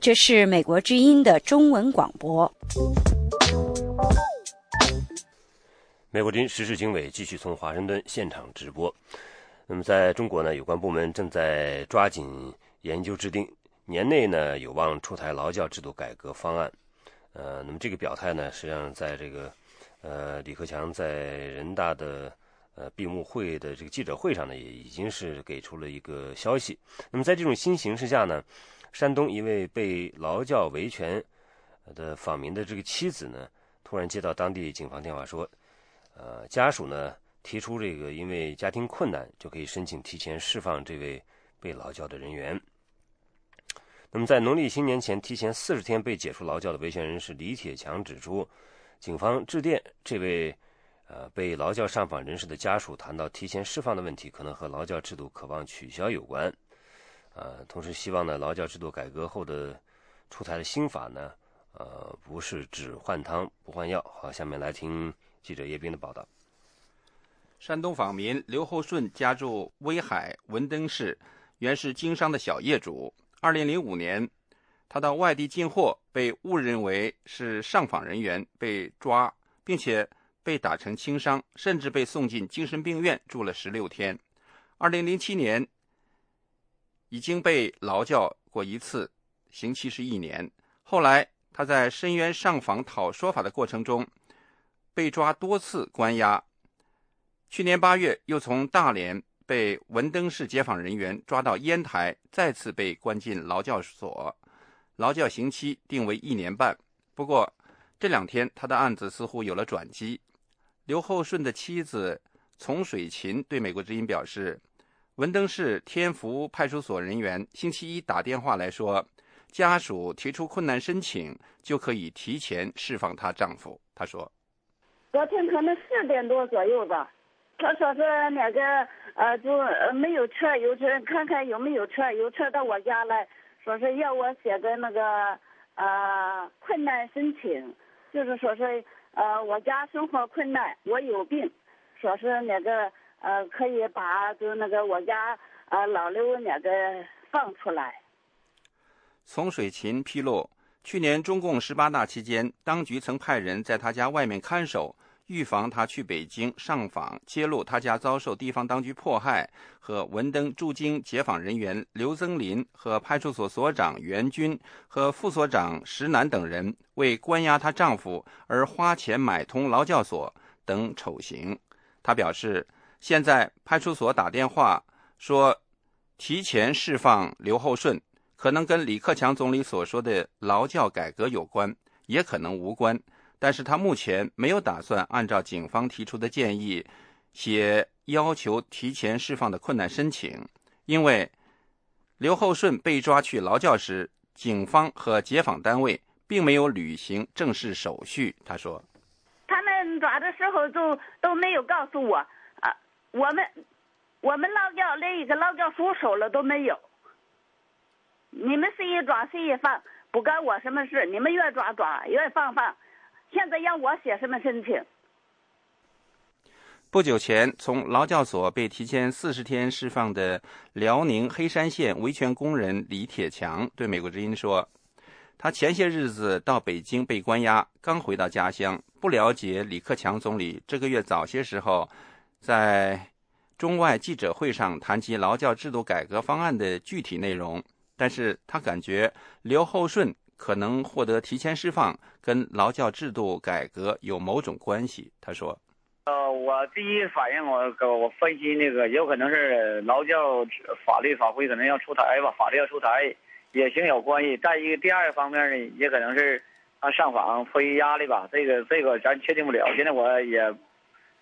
这是美国之音的中文广播。美国之音时事经纬继续从华盛顿现场直播。那么，在中国呢，有关部门正在抓紧研究制定年内呢有望出台劳教制度改革方案。呃，那么这个表态呢，实际上在这个呃李克强在人大的呃闭幕会的这个记者会上呢，也已经是给出了一个消息。那么在这种新形势下呢，山东一位被劳教维权的访民的这个妻子呢，突然接到当地警方电话说。呃，家属呢提出这个，因为家庭困难，就可以申请提前释放这位被劳教的人员。那么，在农历新年前提前四十天被解除劳教的维权人士李铁强指出，警方致电这位呃被劳教上访人士的家属，谈到提前释放的问题，可能和劳教制度渴望取消有关。呃，同时希望呢，劳教制度改革后的出台的新法呢，呃，不是只换汤不换药。好，下面来听。记者叶斌的报道：山东访民刘厚顺家住威海文登市，原是经商的小业主。二零零五年，他到外地进货，被误认为是上访人员被抓，并且被打成轻伤，甚至被送进精神病院住了十六天。二零零七年，已经被劳教过一次，刑期是一年。后来他在申冤上访讨说法的过程中。被抓多次关押，去年八月又从大连被文登市解放人员抓到烟台，再次被关进劳教所，劳教刑期定为一年半。不过这两天他的案子似乎有了转机。刘厚顺的妻子丛水琴对美国之音表示，文登市天福派出所人员星期一打电话来说，家属提出困难申请就可以提前释放她丈夫。她说。昨天可能四点多左右吧，他说是那个呃，就没有车，有车看看有没有车，有车到我家来说是要我写个那个呃困难申请，就是说是呃我家生活困难，我有病，说是那个呃可以把就那个我家呃老刘那个放出来。从水琴披露，去年中共十八大期间，当局曾派人在他家外面看守。预防他去北京上访，揭露他家遭受地方当局迫害，和文登驻京解访人员刘增林和派出所所长袁军和副所长石楠等人为关押她丈夫而花钱买通劳教所等丑行。他表示，现在派出所打电话说提前释放刘厚顺，可能跟李克强总理所说的劳教改革有关，也可能无关。但是他目前没有打算按照警方提出的建议写要求提前释放的困难申请，因为刘厚顺被抓去劳教时，警方和解访单位并没有履行正式手续。他说：“他们抓的时候都都没有告诉我，我们我们劳教连一个劳教书收了都没有。你们谁抓谁放，不干我什么事。你们愿抓抓，愿放放。”现在让我写什么申请？不久前从劳教所被提前四十天释放的辽宁黑山县维权工人李铁强对美国之音说：“他前些日子到北京被关押，刚回到家乡，不了解李克强总理这个月早些时候在中外记者会上谈及劳教制度改革方案的具体内容，但是他感觉刘厚顺。”可能获得提前释放，跟劳教制度改革有某种关系。他说：“呃，我第一反应，我我分析那个，有可能是劳教法律法规可能要出台吧，法律要出台，也行有关系。再一个，第二方面呢，也可能是他上访迫于压力吧。这个这个咱确定不了。现在我也，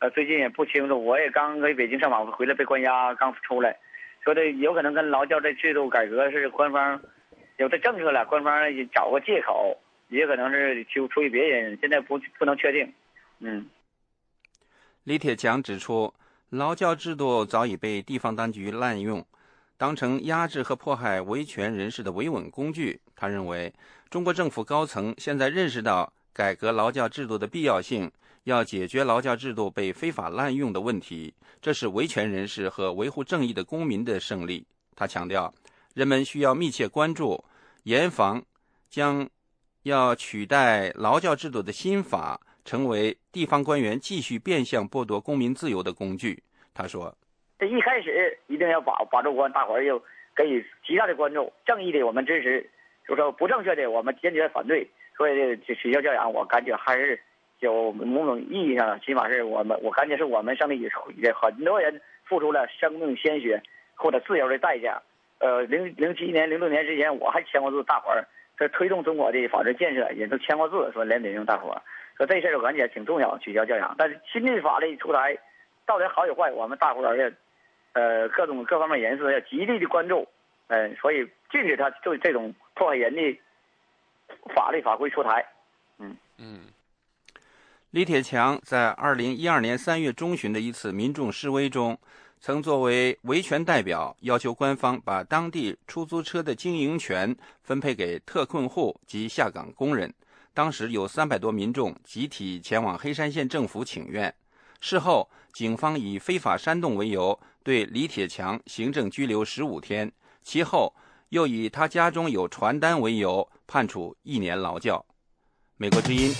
呃，最近也不清楚。我也刚回北京上访回来被关押，刚出来，说的有可能跟劳教这制度改革是官方。”有的政策了，官方找个借口，也可能是出出于别人，现在不不能确定。嗯，李铁强指出，劳教制度早已被地方当局滥用，当成压制和迫害维权人士的维稳工具。他认为，中国政府高层现在认识到改革劳教制度的必要性，要解决劳教制度被非法滥用的问题，这是维权人士和维护正义的公民的胜利。他强调，人们需要密切关注，严防将要取代劳教制度的新法成为地方官员继续变相剥夺公民自由的工具。他说：“这一开始一定要把把住关，大伙儿要给予极大的关注，正义的我们支持，就说不正确的我们坚决反对。所以这取消教养，我感觉还是有某种意义上，起码是我们我感觉是我们胜利，也也很多人付出了生命鲜血或者自由的代价。呃，零零七年、零六年之前，我还签过字，大伙儿。”这推动中国的法治建设也都签过字，说联名用大伙儿说这事儿我感觉挺重要，取消教养。但是新的法律出台，到底好与坏，我们大伙儿要，呃，各种各方面人士要极力的关注，嗯，所以禁止他就这种破坏人的法律法规出台。嗯嗯。李铁强在二零一二年三月中旬的一次民众示威中。曾作为维权代表，要求官方把当地出租车的经营权分配给特困户及下岗工人。当时有三百多民众集体前往黑山县政府请愿。事后，警方以非法煽动为由，对李铁强行政拘留十五天。其后，又以他家中有传单为由，判处一年劳教。美国之音，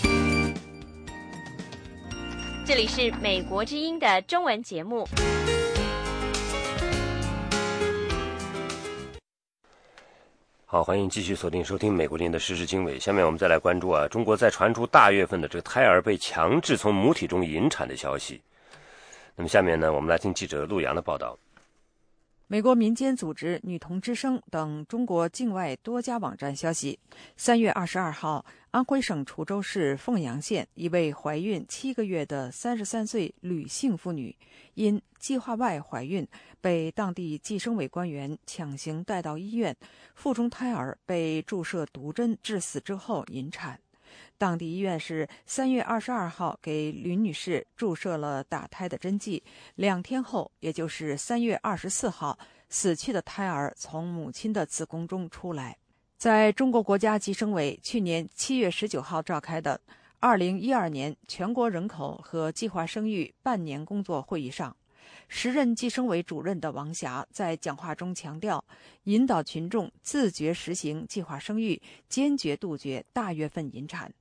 这里是美国之音的中文节目。好，欢迎继续锁定收听美国林的时事经纬。下面我们再来关注啊，中国在传出大月份的这个胎儿被强制从母体中引产的消息。那么下面呢，我们来听记者陆阳的报道。美国民间组织“女童之声”等中国境外多家网站消息，三月二十二号，安徽省滁州市凤阳县一位怀孕七个月的三十三岁吕姓妇女，因计划外怀孕，被当地计生委官员强行带到医院，腹中胎儿被注射毒针致死之后引产。当地医院是三月二十二号给吕女士注射了打胎的针剂，两天后，也就是三月二十四号，死去的胎儿从母亲的子宫中出来。在中国国家计生委去年七月十九号召开的二零一二年全国人口和计划生育半年工作会议上，时任计生委主任的王霞在讲话中强调，引导群众自觉实行计划生育，坚决杜绝大月份引产。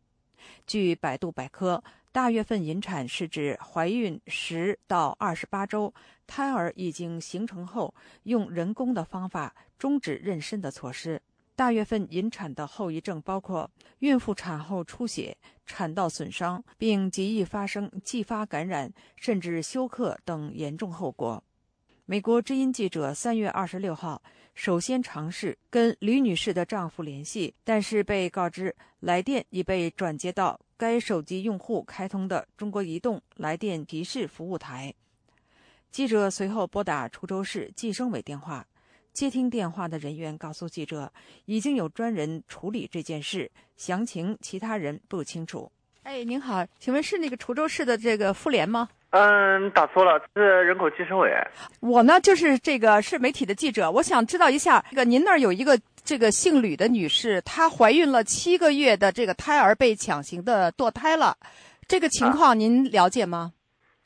据百度百科，大月份引产是指怀孕十到二十八周，胎儿已经形成后，用人工的方法终止妊娠的措施。大月份引产的后遗症包括孕妇产后出血、产道损伤，并极易发生继发感染甚至休克等严重后果。美国之音记者三月二十六号。首先尝试跟吕女士的丈夫联系，但是被告知来电已被转接到该手机用户开通的中国移动来电提示服务台。记者随后拨打滁州市计生委电话，接听电话的人员告诉记者，已经有专人处理这件事，详情其他人不清楚。哎，您好，请问是那个滁州市的这个妇联吗？嗯，打错了，是人口计生委。我呢，就是这个是媒体的记者，我想知道一下，这个您那儿有一个这个姓吕的女士，她怀孕了七个月的这个胎儿被强行的堕胎了，这个情况您了解吗？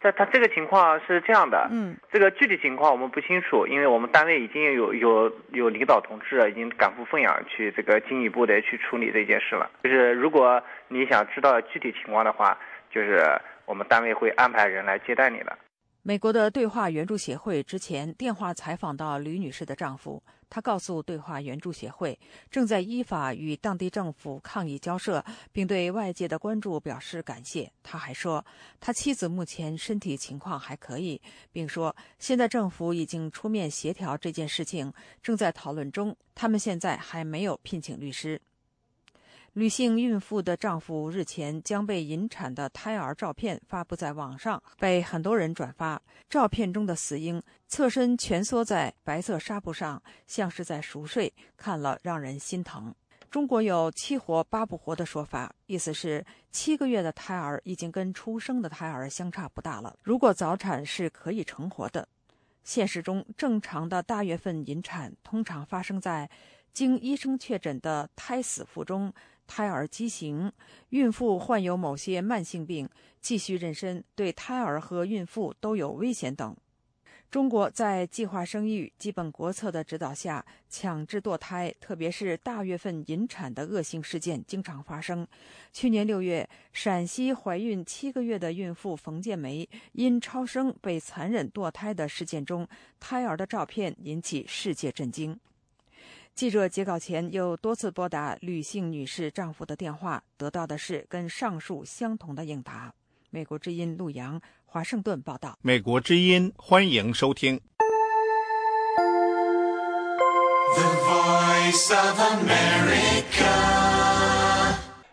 这他这个情况是这样的，嗯，这个具体情况我们不清楚，因为我们单位已经有有有领导同志已经赶赴凤阳去这个进一步的去处理这件事了。就是如果你想知道具体情况的话，就是。我们单位会安排人来接待你的。美国的对话援助协会之前电话采访到吕女士的丈夫，他告诉对话援助协会，正在依法与当地政府抗议交涉，并对外界的关注表示感谢。他还说，他妻子目前身体情况还可以，并说现在政府已经出面协调这件事情，正在讨论中。他们现在还没有聘请律师。女性孕妇的丈夫日前将被引产的胎儿照片发布在网上，被很多人转发。照片中的死婴侧身蜷缩在白色纱布上，像是在熟睡，看了让人心疼。中国有“七活八不活”的说法，意思是七个月的胎儿已经跟出生的胎儿相差不大了。如果早产是可以成活的。现实中，正常的大月份引产通常发生在经医生确诊的胎死腹中、胎儿畸形、孕妇患有某些慢性病、继续妊娠对胎儿和孕妇都有危险等。中国在计划生育基本国策的指导下，强制堕胎，特别是大月份引产的恶性事件经常发生。去年六月，陕西怀孕七个月的孕妇冯建梅因超生被残忍堕胎的事件中，胎儿的照片引起世界震惊。记者截稿前又多次拨打吕姓女士丈夫的电话，得到的是跟上述相同的应答。美国之音陆洋。华盛顿报道。美国之音，欢迎收听。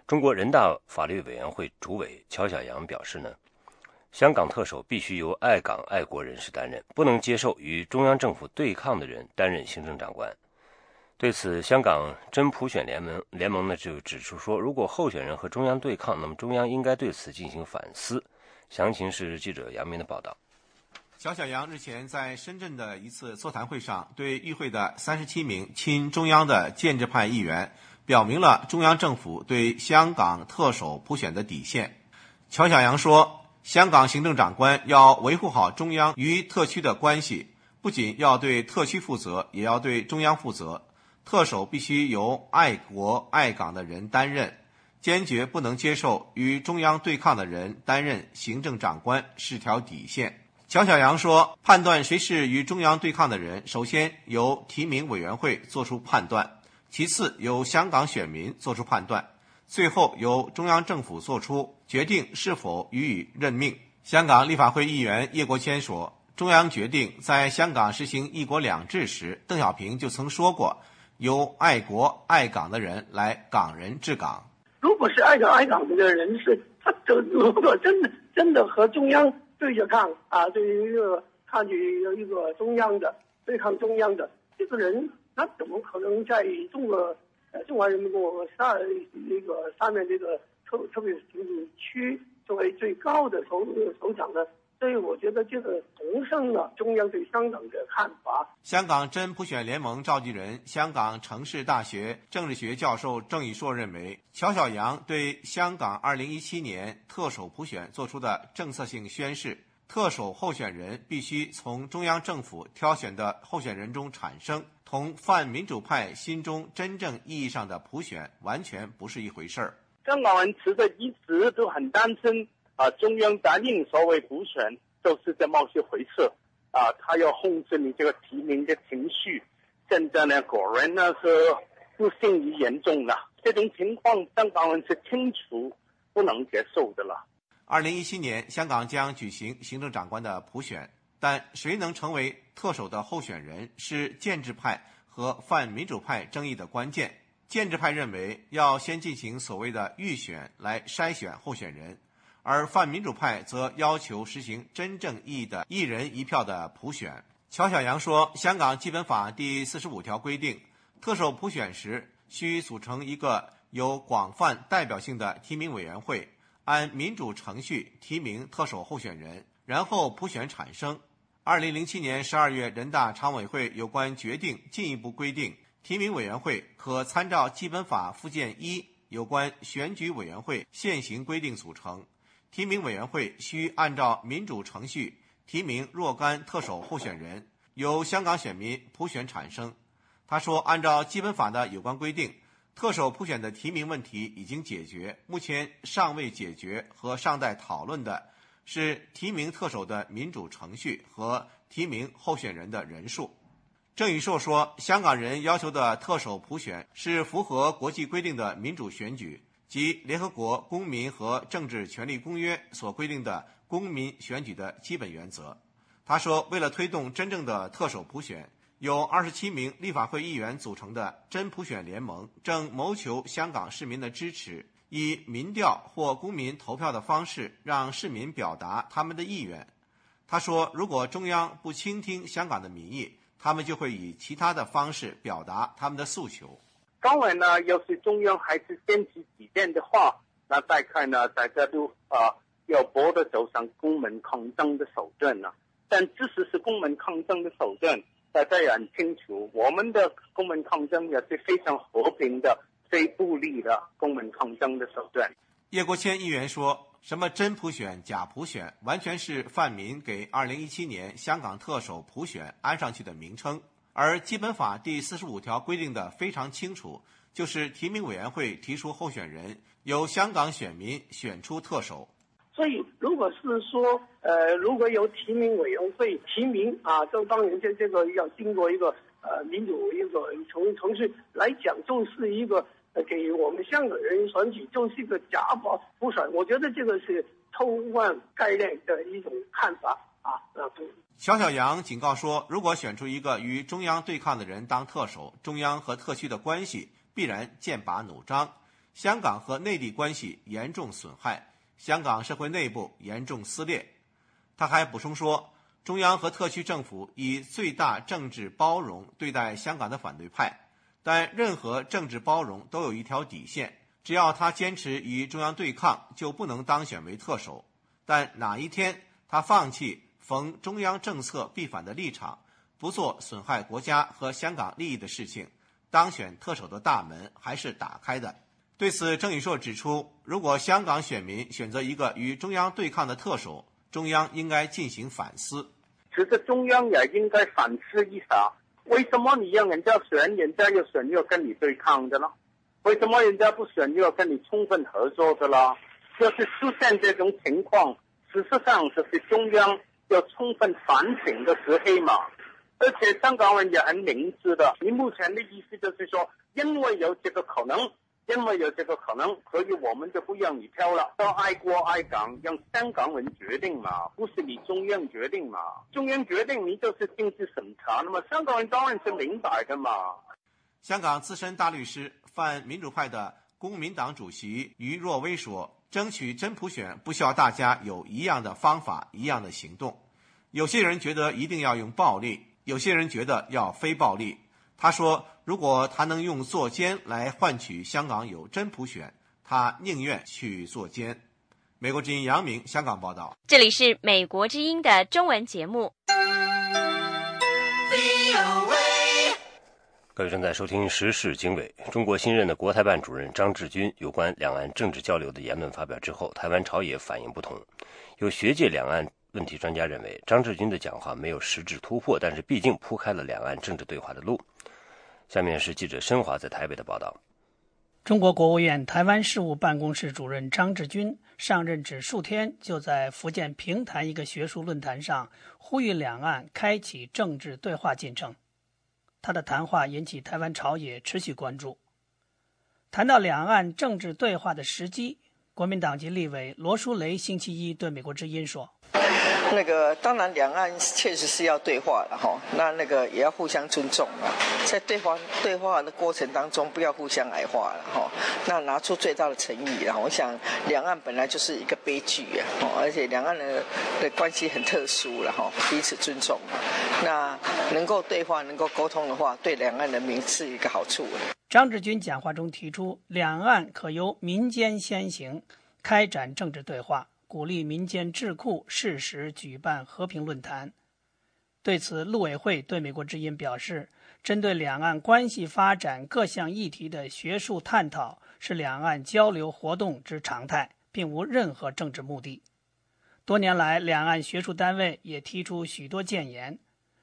中国人大法律委员会主委乔晓阳表示呢，香港特首必须由爱港爱国人士担任，不能接受与中央政府对抗的人担任行政长官。对此，香港真普选联盟联盟呢就指出说，如果候选人和中央对抗，那么中央应该对此进行反思。详情是记者杨明的报道。小小杨日前在深圳的一次座谈会上，对与会的三十七名亲中央的建制派议员表明了中央政府对香港特首普选的底线。乔小杨说：“香港行政长官要维护好中央与特区的关系，不仅要对特区负责，也要对中央负责。特首必须由爱国爱港的人担任。”坚决不能接受与中央对抗的人担任行政长官是条底线。乔小阳说：“判断谁是与中央对抗的人，首先由提名委员会作出判断，其次由香港选民作出判断，最后由中央政府作出决定是否予以任命。”香港立法会议员叶国谦说：“中央决定在香港实行‘一国两制’时，邓小平就曾说过，由爱国爱港的人来港人治港。”如果是爱港爱港的人士，他这如果真的真的和中央对着抗啊，对于一个抗拒一个中央的对抗中央的这个人，他怎么可能在中国呃中华人民共和国上那个上面这个特特别行政区作为最高的首首长呢？所以我觉得这个重申了中央对香港的看法。香港真普选联盟召集人、香港城市大学政治学教授郑宇硕认为，乔晓阳对香港2017年特首普选做出的政策性宣示：特首候选人必须从中央政府挑选的候选人中产生，同泛民主派心中真正意义上的普选完全不是一回事儿。香港人其实一直都很担心。啊，中央答应所谓补选，就是这么些回事。啊，他要控制你这个提名的情绪。现在呢，果然呢是不幸于严重了。这种情况，香港人是清楚不能接受的了。二零一七年，香港将举行行政长官的普选，但谁能成为特首的候选人，是建制派和泛民主派争议的关键。建制派认为，要先进行所谓的预选来筛选候选人。而泛民主派则要求实行真正意义的一人一票的普选。乔晓阳说：“香港基本法第四十五条规定，特首普选时需组成一个有广泛代表性的提名委员会，按民主程序提名特首候选人，然后普选产生。”二零零七年十二月，人大常委会有关决定进一步规定，提名委员会可参照基本法附件一有关选举委员会现行规定组成。提名委员会需按照民主程序提名若干特首候选人，由香港选民普选产生。他说：“按照基本法的有关规定，特首普选的提名问题已经解决，目前尚未解决和尚待讨论的是提名特首的民主程序和提名候选人的人数。”郑宇硕说：“香港人要求的特首普选是符合国际规定的民主选举。”及联合国公民和政治权利公约所规定的公民选举的基本原则。他说，为了推动真正的特首普选，由二十七名立法会议员组成的真普选联盟正谋求香港市民的支持，以民调或公民投票的方式让市民表达他们的意愿。他说，如果中央不倾听香港的民意，他们就会以其他的方式表达他们的诉求。当然呢，要是中央还是坚持己见的话，那再看呢，大家都啊要搏得走上公民抗争的手段呢。但即使是公民抗争的手段，大家也很清楚，我们的公民抗争也是非常和平的、非暴力的公民抗争的手段。叶国谦议员说。什么真普选、假普选，完全是泛民给2017年香港特首普选安上去的名称。而基本法第四十五条规定的非常清楚，就是提名委员会提出候选人，由香港选民选出特首。所以，如果是说，呃，如果有提名委员会提名啊，这当然这这个要经过一个呃民主一个程程序来讲，就是一个。给我们香港人选举就是一个假保普选，我觉得这个是偷换概念的一种看法啊。那不小小杨警告说，如果选出一个与中央对抗的人当特首，中央和特区的关系必然剑拔弩张，香港和内地关系严重损害，香港社会内部严重撕裂。他还补充说，中央和特区政府以最大政治包容对待香港的反对派。但任何政治包容都有一条底线，只要他坚持与中央对抗，就不能当选为特首。但哪一天他放弃逢中央政策必反的立场，不做损害国家和香港利益的事情，当选特首的大门还是打开的。对此，郑宇硕指出，如果香港选民选择一个与中央对抗的特首，中央应该进行反思。其实中央也应该反思一下。为什么你让人家选，人家又选又跟你对抗的呢？为什么人家不选又要跟你充分合作的啦？就是出现这种情况，事实上就是中央要充分反省的时候嘛。而且香港人也很明智的，你目前的意思就是说，因为有这个可能。因为有这个可能，所以我们就不让你挑了。要爱国爱港，让香港人决定嘛，不是你中央决定嘛。中央决定，你就是政治审查，那么香港人当然是明白的嘛。香港资深大律师、泛民主派的公民党主席于若薇说：“争取真普选，不需要大家有一样的方法、一样的行动。有些人觉得一定要用暴力，有些人觉得要非暴力。”他说：“如果他能用坐监来换取香港有真普选，他宁愿去坐监。”美国之音杨明香港报道。这里是美国之音的中文节目。各位正在收听《时事经纬》。中国新任的国台办主任张志军有关两岸政治交流的言论发表之后，台湾朝野反应不同。有学界两岸。问题专家认为，张志军的讲话没有实质突破，但是毕竟铺开了两岸政治对话的路。下面是记者申华在台北的报道。中国国务院台湾事务办公室主任张志军上任只数天，就在福建平潭一个学术论坛上呼吁两岸开启政治对话进程。他的谈话引起台湾朝野持续关注。谈到两岸政治对话的时机，国民党籍立委罗淑蕾星期一对美国之音说。那个当然，两岸确实是要对话了哈，那那个也要互相尊重啊，在对话对话的过程当中，不要互相矮化了哈，那拿出最大的诚意然后我想，两岸本来就是一个悲剧啊，而且两岸的的关系很特殊了哈，彼此尊重，那能够对话、能够沟通的话，对两岸人民是一个好处。张志军讲话中提出，两岸可由民间先行，开展政治对话。鼓励民间智库适时举办和平论坛。对此，陆委会对美国之音表示，针对两岸关系发展各项议题的学术探讨是两岸交流活动之常态，并无任何政治目的。多年来，两岸学术单位也提出许多建言，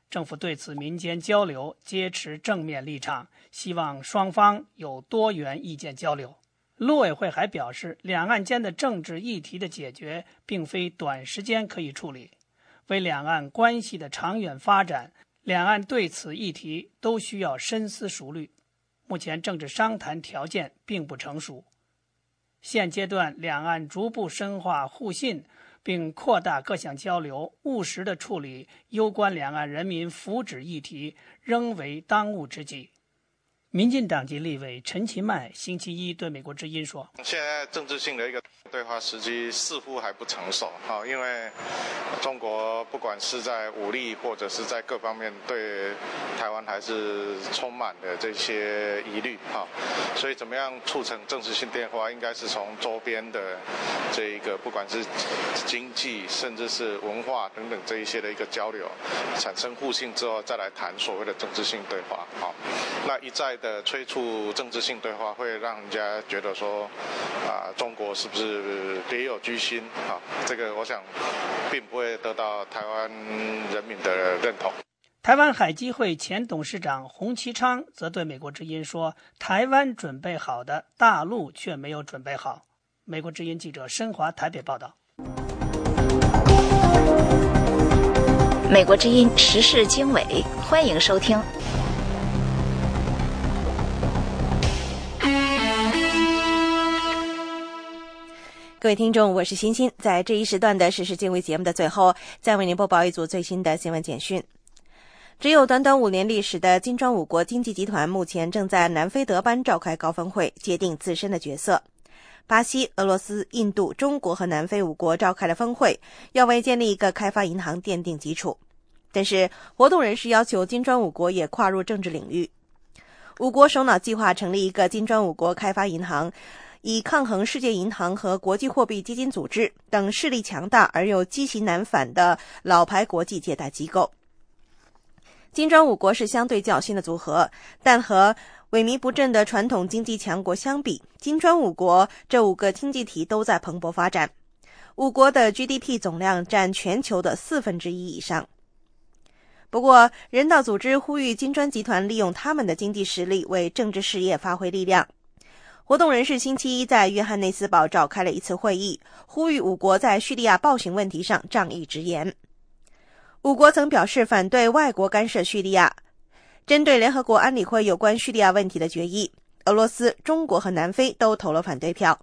政府对此民间交流皆持正面立场，希望双方有多元意见交流。陆委会还表示，两岸间的政治议题的解决并非短时间可以处理，为两岸关系的长远发展，两岸对此议题都需要深思熟虑。目前政治商谈条件并不成熟，现阶段两岸逐步深化互信，并扩大各项交流，务实的处理攸关两岸人民福祉议题，仍为当务之急。民进党籍立委陈其迈星期一对美国之音说：“现在政治性的一个对话时机似乎还不成熟，哈，因为中国不管是在武力或者是在各方面对台湾还是充满的这些疑虑，哈，所以怎么样促成政治性电话，应该是从周边的这一个不管是经济甚至是文化等等这一些的一个交流，产生互信之后，再来谈所谓的政治性对话，好，那一再的。”的催促政治性对话，会让人家觉得说，啊，中国是不是别有居心？啊，这个我想，并不会得到台湾人民的认同。台湾海基会前董事长洪其昌则对美国之音说：“台湾准备好的，大陆却没有准备好。”美国之音记者申华台北报道。美国之音时事经纬，欢迎收听。各位听众，我是欣欣。在这一时段的时事经纬节目的最后，再为您播报一组最新的新闻简讯。只有短短五年历史的金砖五国经济集团，目前正在南非德班召开高峰会，界定自身的角色。巴西、俄罗斯、印度、中国和南非五国召开了峰会，要为建立一个开发银行奠定基础。但是，活动人士要求金砖五国也跨入政治领域。五国首脑计划成立一个金砖五国开发银行。以抗衡世界银行和国际货币基金组织等势力强大而又畸形难返的老牌国际借贷机构。金砖五国是相对较新的组合，但和萎靡不振的传统经济强国相比，金砖五国这五个经济体都在蓬勃发展。五国的 GDP 总量占全球的四分之一以上。不过，人道组织呼吁金砖集团利用他们的经济实力为政治事业发挥力量。活动人士星期一在约翰内斯堡召开了一次会议，呼吁五国在叙利亚暴行问题上仗义直言。五国曾表示反对外国干涉叙利亚。针对联合国安理会有关叙利亚问题的决议，俄罗斯、中国和南非都投了反对票。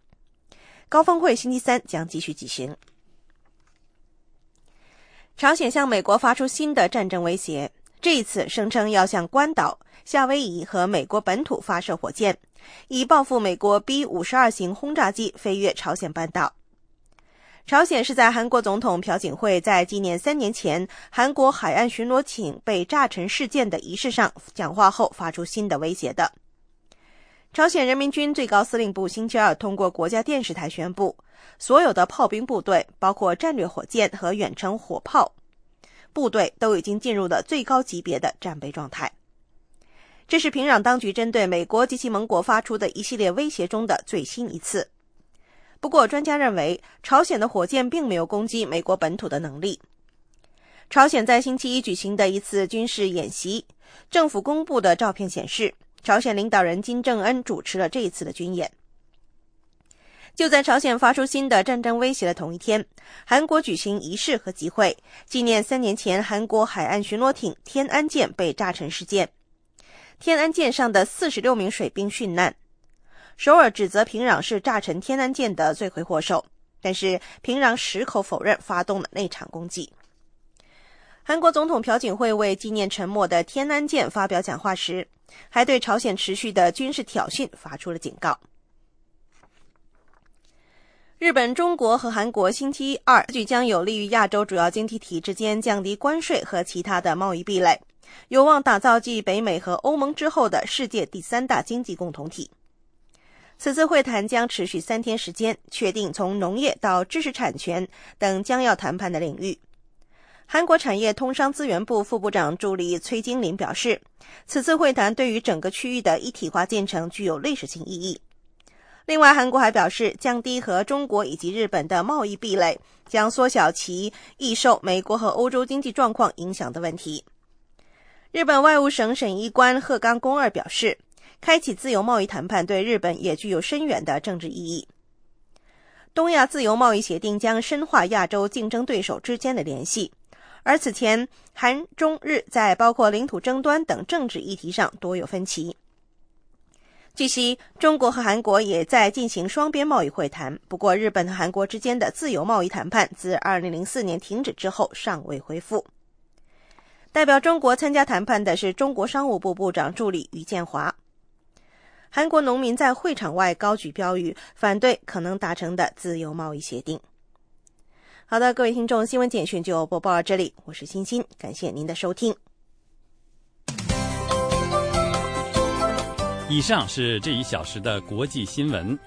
高峰会星期三将继续举行。朝鲜向美国发出新的战争威胁，这一次声称要向关岛、夏威夷和美国本土发射火箭。以报复美国 B 五十二型轰炸机飞越朝鲜半岛。朝鲜是在韩国总统朴槿惠在纪念三年前韩国海岸巡逻艇被炸沉事件的仪式上讲话后发出新的威胁的。朝鲜人民军最高司令部星期二通过国家电视台宣布，所有的炮兵部队，包括战略火箭和远程火炮部队，都已经进入了最高级别的战备状态。这是平壤当局针对美国及其盟国发出的一系列威胁中的最新一次。不过，专家认为，朝鲜的火箭并没有攻击美国本土的能力。朝鲜在星期一举行的一次军事演习，政府公布的照片显示，朝鲜领导人金正恩主持了这一次的军演。就在朝鲜发出新的战争威胁的同一天，韩国举行仪式和集会，纪念三年前韩国海岸巡逻艇“天安舰”被炸沉事件。天安舰上的四十六名水兵殉难。首尔指责平壤是炸沉天安舰的罪魁祸首，但是平壤矢口否认发动了那场攻击。韩国总统朴槿惠为纪念沉没的天安舰发表讲话时，还对朝鲜持续的军事挑衅发出了警告。日本、中国和韩国星期二据将有利于亚洲主要经济体之间降低关税和其他的贸易壁垒。有望打造继北美和欧盟之后的世界第三大经济共同体。此次会谈将持续三天时间，确定从农业到知识产权等将要谈判的领域。韩国产业通商资源部副部长助理崔金林表示，此次会谈对于整个区域的一体化进程具有历史性意义。另外，韩国还表示，降低和中国以及日本的贸易壁垒，将缩小其易受美国和欧洲经济状况影响的问题。日本外务省审议官鹤冈公二表示，开启自由贸易谈判对日本也具有深远的政治意义。东亚自由贸易协定将深化亚洲竞争对手之间的联系，而此前韩中日在包括领土争端等政治议题上多有分歧。据悉，中国和韩国也在进行双边贸易会谈，不过日本和韩国之间的自由贸易谈判自2004年停止之后尚未恢复。代表中国参加谈判的是中国商务部部长助理于建华。韩国农民在会场外高举标语，反对可能达成的自由贸易协定。好的，各位听众，新闻简讯就播报到这里，我是欣欣，感谢您的收听。以上是这一小时的国际新闻。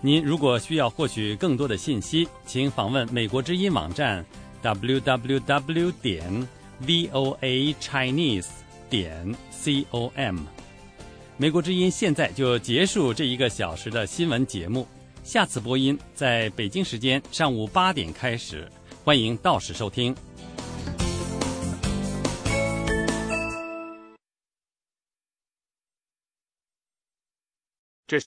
您如果需要获取更多的信息，请访问美国之音网站 www 点 voa chinese 点 com。美国之音现在就结束这一个小时的新闻节目。下次播音在北京时间上午八点开始，欢迎到时收听。